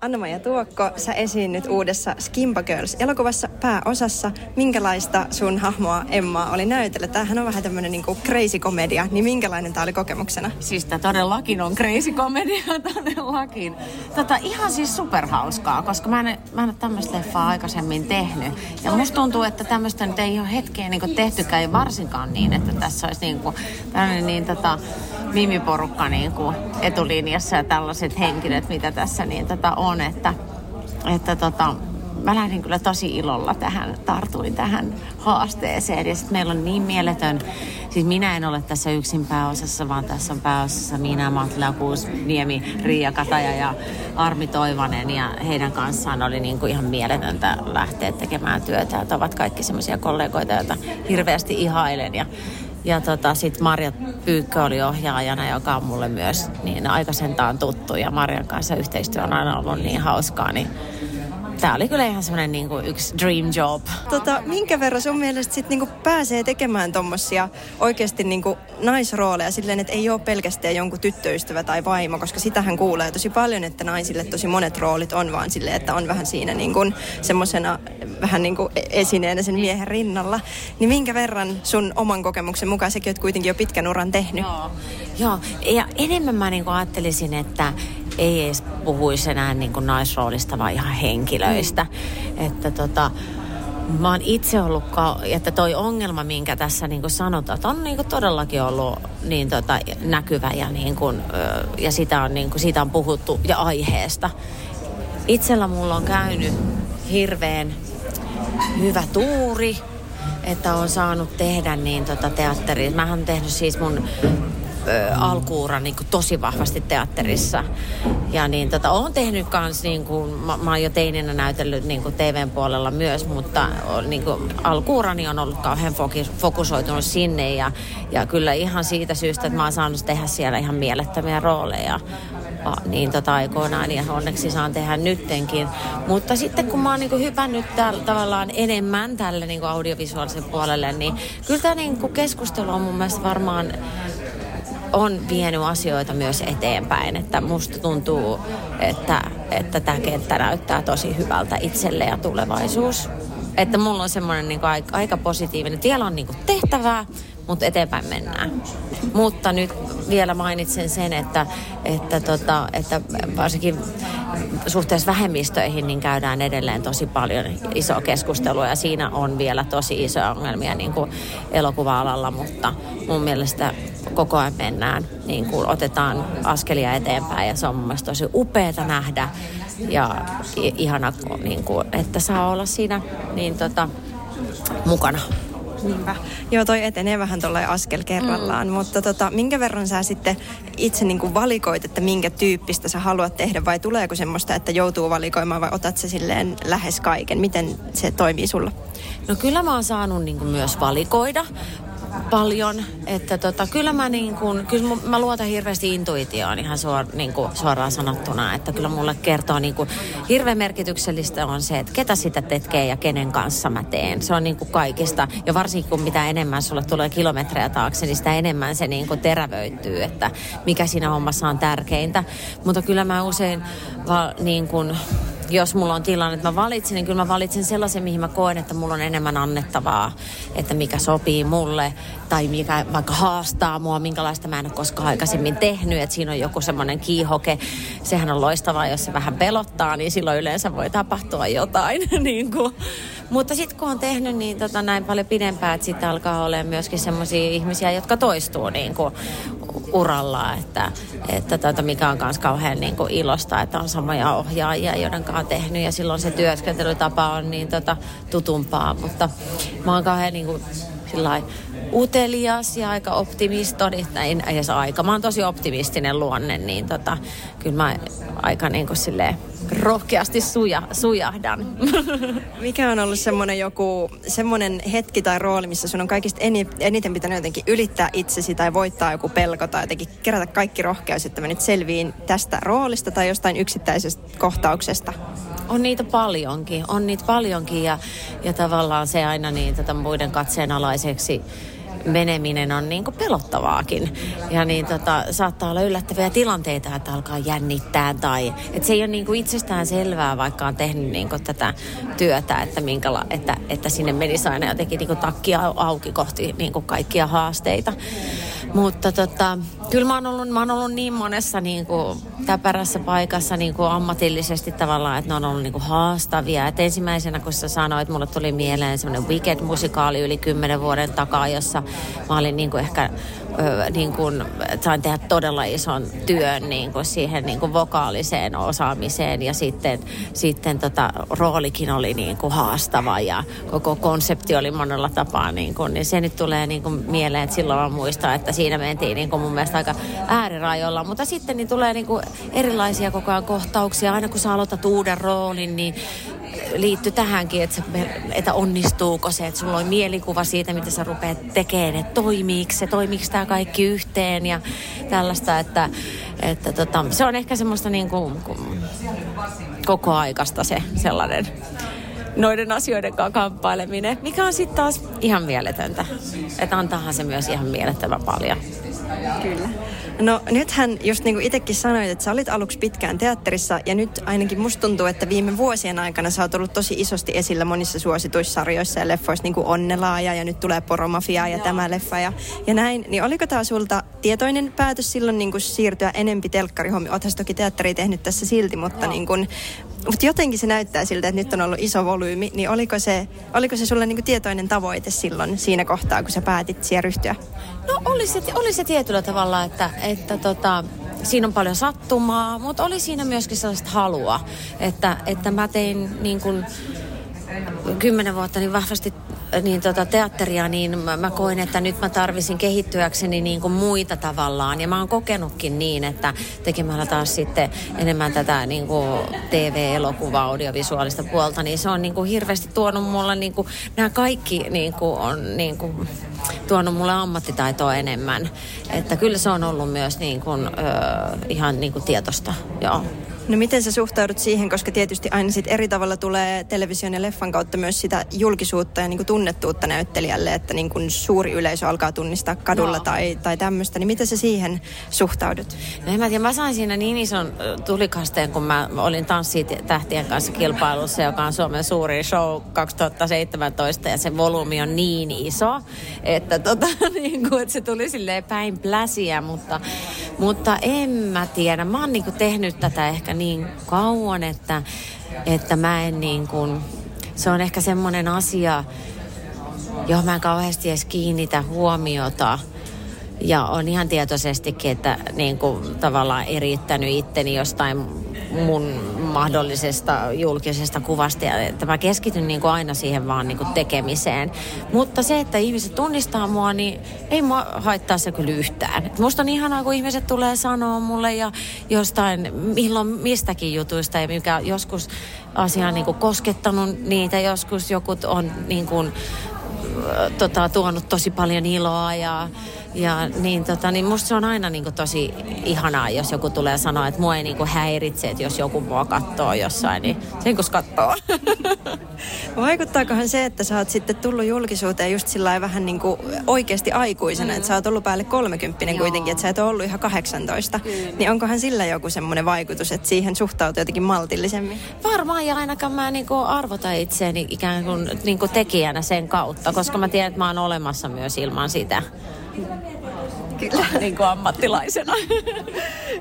Anna-Maija Tuokko, sä esiinnyt uudessa Skimpa Girls-elokuvassa pääosassa. Minkälaista sun hahmoa Emma oli näytellä? Tämähän on vähän tämmöinen niin crazy komedia, niin minkälainen tämä oli kokemuksena? Siis tämä todellakin on crazy komedia, todellakin. Tota, ihan siis superhauskaa, koska mä en, mä en ole tämmöistä leffaa aikaisemmin tehnyt. Ja musta tuntuu, että tämmöistä nyt ei ole hetkeen niin tehtykään, ei varsinkaan niin, että tässä olisi niin kuin, tämmöinen niin tota, mimiporukka niin kuin etulinjassa ja tällaiset henkilöt, mitä tässä niin tota on, että, että tota, mä lähdin kyllä tosi ilolla tähän, tartuin tähän haasteeseen. Ja sitten meillä on niin mieletön, siis minä en ole tässä yksin pääosassa, vaan tässä on pääosassa minä, Matla Kuusniemi, Riia Kataja ja Armi Toivanen. Ja heidän kanssaan oli niin kuin ihan mieletöntä lähteä tekemään työtä. Että ovat kaikki semmoisia kollegoita, joita hirveästi ihailen. Ja ja tota, sitten Marja Pyykkö oli ohjaajana, joka on mulle myös niin aikaisentaan tuttu. Ja Marjan kanssa yhteistyö on aina ollut niin hauskaa. Niin tämä oli kyllä ihan semmoinen niin kuin yksi dream job. Tota, minkä verran sun mielestä sit niin pääsee tekemään tuommoisia oikeasti niin naisrooleja silleen, että ei ole pelkästään jonkun tyttöystävä tai vaimo, koska sitähän kuulee tosi paljon, että naisille tosi monet roolit on vaan silleen, että on vähän siinä niin semmoisena vähän niin kuin esineenä sen miehen rinnalla. Niin minkä verran sun oman kokemuksen mukaan, sekin oot kuitenkin jo pitkän uran tehnyt? Joo, Joo. ja enemmän mä niin kuin ajattelisin, että ei edes puhuisi enää niin kuin naisroolista, vaan ihan henkilöistä. Mm. Että tota, mä oon itse ollut, että toi ongelma, minkä tässä niin kuin sanotaan, että on niin kuin todellakin ollut niin tota, näkyvä ja, niin kuin, ja sitä on, niin kuin, siitä on puhuttu ja aiheesta. Itsellä mulla on käynyt hirveän hyvä tuuri, että on saanut tehdä niin tota teatteria. Mä oon tehnyt siis mun alkuura niin tosi vahvasti teatterissa. Ja niin tota, olen tehnyt kans, niin kuin, mä, mä oon jo teininä näytellyt niin kuin TVn puolella myös, mutta niin kuin, alkuurani on ollut kauhean fokusoitunut sinne. Ja, ja kyllä ihan siitä syystä, että mä oon saanut tehdä siellä ihan mielettömiä rooleja niin tota aikoinaan ja onneksi saan tehdä nyttenkin. Mutta sitten kun mä oon niin hypännyt täällä, tavallaan enemmän tälle niin audiovisuaalisen puolelle, niin kyllä tämä niin keskustelu on mun mielestä varmaan on vienyt asioita myös eteenpäin. Että musta tuntuu, että, että tämä kenttä näyttää tosi hyvältä itselle ja tulevaisuus. Että mulla on semmoinen niin aika, aika positiivinen. Tiellä on niin tehtävää, mutta eteenpäin mennään. Mutta nyt vielä mainitsen sen, että, että, tota, että varsinkin suhteessa vähemmistöihin niin käydään edelleen tosi paljon isoa keskustelua ja siinä on vielä tosi isoja ongelmia niin kuin elokuva-alalla, mutta mun mielestä koko ajan mennään, niin kuin otetaan askelia eteenpäin ja se on mun mielestä tosi upeata nähdä ja ihana, niin kuin, että saa olla siinä niin tota, mukana. Niinpä. Joo, toi etenee vähän tuolla askel kerrallaan, mm. mutta tota, minkä verran sä sitten itse niin kuin valikoit, että minkä tyyppistä sä haluat tehdä vai tuleeko semmoista, että joutuu valikoimaan vai otat sä silleen lähes kaiken? Miten se toimii sulla? No kyllä mä oon saanut niin kuin myös valikoida, paljon. Että tota, kyllä mä, niin kun, kyllä mä luotan hirveästi intuitioon ihan suor, niin kuin suoraan sanottuna. Että kyllä mulle kertoo niin kuin, hirveän merkityksellistä on se, että ketä sitä tekee ja kenen kanssa mä teen. Se on niin kuin kaikista. Ja varsinkin kun mitä enemmän sulle tulee kilometrejä taakse, niin sitä enemmän se niin kuin terävöityy, että mikä siinä hommassa on tärkeintä. Mutta kyllä mä usein va, niin kuin, jos mulla on tilanne, että mä valitsin, niin kyllä mä valitsen sellaisen, mihin mä koen, että mulla on enemmän annettavaa, että mikä sopii mulle tai mikä vaikka haastaa mua, minkälaista mä en ole koskaan aikaisemmin tehnyt, että siinä on joku semmoinen kiihoke. Sehän on loistavaa, jos se vähän pelottaa, niin silloin yleensä voi tapahtua jotain. niin kuin. Mutta sitten kun on tehnyt niin tota, näin paljon pidempään, että sitten alkaa olla myöskin semmoisia ihmisiä, jotka toistuu niin kuin uralla, että, että tota, mikä on myös kauhean niin kuin ilosta, että on samoja ohjaajia, joiden kanssa on tehnyt ja silloin se työskentelytapa on niin tota, tutumpaa, mutta mä oon kauhean niin kuin, utelias ja aika optimiston, en edes aika. Mä oon tosi optimistinen luonne, niin tota, kyllä mä aika niin kuin silleen rohkeasti suja, sujahdan. Mikä on ollut semmoinen joku, semmoinen hetki tai rooli, missä sun on kaikista eniten pitänyt jotenkin ylittää itsesi tai voittaa joku pelko tai jotenkin kerätä kaikki rohkeus, että mä nyt selviin tästä roolista tai jostain yksittäisestä kohtauksesta? On niitä paljonkin, on niitä paljonkin ja, ja tavallaan se aina niin tätä muiden katseenalaiseksi meneminen on niin pelottavaakin. Ja niin tota, saattaa olla yllättäviä tilanteita, että alkaa jännittää tai että se ei ole niin itsestään selvää, vaikka on tehnyt niin tätä työtä, että, minkäla, että, että sinne menisi aina jotenkin niin takkia auki kohti niin kaikkia haasteita. Mutta tota, kyllä mä oon ollut, mä oon ollut niin monessa niin kuin, täpärässä paikassa niin kuin ammatillisesti tavallaan, että ne on ollut niin kuin, haastavia. Et ensimmäisenä, kun sä sanoit, mulle tuli mieleen semmoinen Wicked-musikaali yli kymmenen vuoden takaa, jossa mä olin niin kuin, ehkä niin kuin, sain tehdä todella ison työn niin kuin siihen niin kuin vokaaliseen osaamiseen ja sitten, sitten tota, roolikin oli niin kuin haastava ja koko konsepti oli monella tapaa niin kuin, niin se nyt tulee niin kuin mieleen, että silloin mä muistan, että siinä mentiin niin kuin mun mielestä aika äärirajoilla, mutta sitten niin tulee niin kuin erilaisia koko ajan kohtauksia, aina kun sä aloitat uuden roolin, niin liittyy tähänkin, että, se, että onnistuuko se, että sulla on mielikuva siitä, mitä sä rupeat tekemään, että toimiiko se, toimiiko tämä kaikki yhteen ja tällaista, että, että tota, se on ehkä semmoista niin kuin, koko aikasta se sellainen noiden asioiden kanssa kamppaileminen, mikä on sitten taas ihan mieletöntä. Että antaahan se myös ihan mielettömän paljon. Kyllä. No nythän just niin kuin itsekin sanoit, että sä olit aluksi pitkään teatterissa ja nyt ainakin musta tuntuu, että viime vuosien aikana sä oot ollut tosi isosti esillä monissa suosituissarjoissa ja leffoissa niin kuin Onnelaaja ja nyt tulee Poromafia ja Joo. tämä leffa ja, ja näin. Niin oliko tämä sulta tietoinen päätös silloin niin kuin siirtyä enempi telkkarihommiin? Oothan toki teatteri tehnyt tässä silti, mutta niin kuin, mutta jotenkin se näyttää siltä, että nyt on ollut iso volyymi, niin oliko se, oliko se sulle niinku tietoinen tavoite silloin siinä kohtaa, kun sä päätit siihen ryhtyä? No oli se, oli se tietyllä tavalla, että, että tota, siinä on paljon sattumaa, mutta oli siinä myöskin sellaista halua, että, että mä tein niin kuin kymmenen vuotta niin vahvasti niin tota, teatteria, niin mä, mä koin, että nyt mä tarvisin kehittyäkseni niin kuin muita tavallaan. Ja mä oon kokenutkin niin, että tekemällä taas sitten enemmän tätä niin kuin TV-elokuva, audiovisuaalista puolta, niin se on niin kuin hirveästi tuonut mulle, niin kuin, nämä kaikki niin kuin on niin kuin, tuonut mulle ammattitaitoa enemmän. Että kyllä se on ollut myös niin kuin, ihan niin kuin tietosta, joo. No miten sä suhtaudut siihen, koska tietysti aina sit eri tavalla tulee television ja leffan kautta myös sitä julkisuutta ja niin kuin tunnettuutta näyttelijälle, että niin kuin suuri yleisö alkaa tunnistaa kadulla no. tai, tai tämmöistä. Niin miten sä siihen suhtaudut? No en mä tiedä, mä sain siinä niin ison tulikasteen, kun mä olin Tanssitähtien kanssa kilpailussa, joka on Suomen suuri show 2017 ja se volyymi on niin iso, että, tota, niin kuin, että se tuli silleen päin pläsiä, mutta, mutta en mä tiedä. Mä oon niin kuin tehnyt tätä ehkä niin kauan, että, että mä en niin kuin, se on ehkä semmoinen asia, johon mä en kauheasti edes kiinnitä huomiota. Ja on ihan tietoisestikin, että niin kuin, tavallaan erittänyt itteni jostain mun mahdollisesta julkisesta kuvasta ja että mä keskityn niin kuin aina siihen vaan niin kuin tekemiseen. Mutta se, että ihmiset tunnistaa mua, niin ei mua haittaa se kyllä yhtään. Et musta on ihanaa, kun ihmiset tulee sanoa mulle ja jostain, milloin mistäkin jutuista ja mikä joskus asia on niin kuin koskettanut niitä, joskus joku on niin kuin, tota, tuonut tosi paljon iloa ja ja niin, tota, niin musta se on aina niin kuin, tosi ihanaa, jos joku tulee sanoa, että mua ei niin kuin, häiritse, että jos joku mua katsoo jossain, niin sen kun katsoo. Vaikuttaakohan se, että sä oot sitten tullut julkisuuteen just sillä vähän niin kuin oikeasti aikuisena, mm. että sä oot ollut päälle 30 kuitenkin, että sä et ole ollut ihan 18. Kyllä. Niin onkohan sillä joku semmoinen vaikutus, että siihen suhtautuu jotenkin maltillisemmin? Varmaan ja ainakaan mä niin kuin arvota itseäni ikään kuin, niin kuin tekijänä sen kautta, koska mä tiedän, että mä oon olemassa myös ilman sitä. Kyllä. niin kuin ammattilaisena.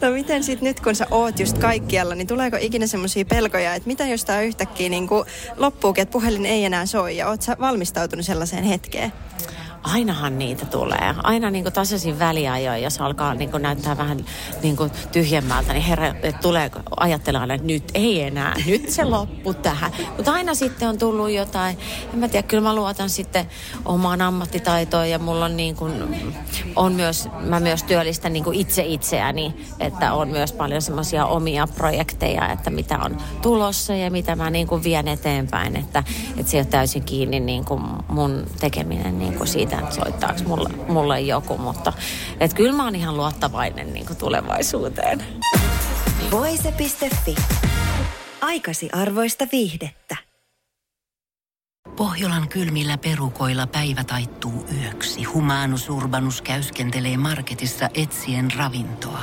No miten sitten nyt, kun sä oot just kaikkialla, niin tuleeko ikinä semmoisia pelkoja, että mitä jos tää yhtäkkiä niin kuin loppuukin, että puhelin ei enää soi ja oot sä valmistautunut sellaiseen hetkeen? Ainahan niitä tulee. Aina niin kuin tasaisin väliajoin, jos alkaa niin kuin näyttää vähän niin kuin tyhjemmältä, niin herra, että tulee ajattelemaan, että nyt ei enää, nyt se loppu tähän. Mutta aina sitten on tullut jotain, en mä tiedä, kyllä mä luotan sitten omaan ammattitaitoon ja mulla on niin kuin, on myös, mä myös työllistän niin kuin itse itseäni, että on myös paljon semmoisia omia projekteja, että mitä on tulossa ja mitä mä niin kuin vien eteenpäin, että, että se ei ole täysin kiinni niin kuin mun tekeminen niin kuin siitä, että soittaako mulle, mulle joku, mutta että kyllä mä oon ihan luottavainen niin kuin tulevaisuuteen. Voise.fi. Aikasi arvoista viihdettä. Pohjolan kylmillä perukoilla päivä taittuu yöksi. Humanus Urbanus käyskentelee marketissa etsien ravintoa.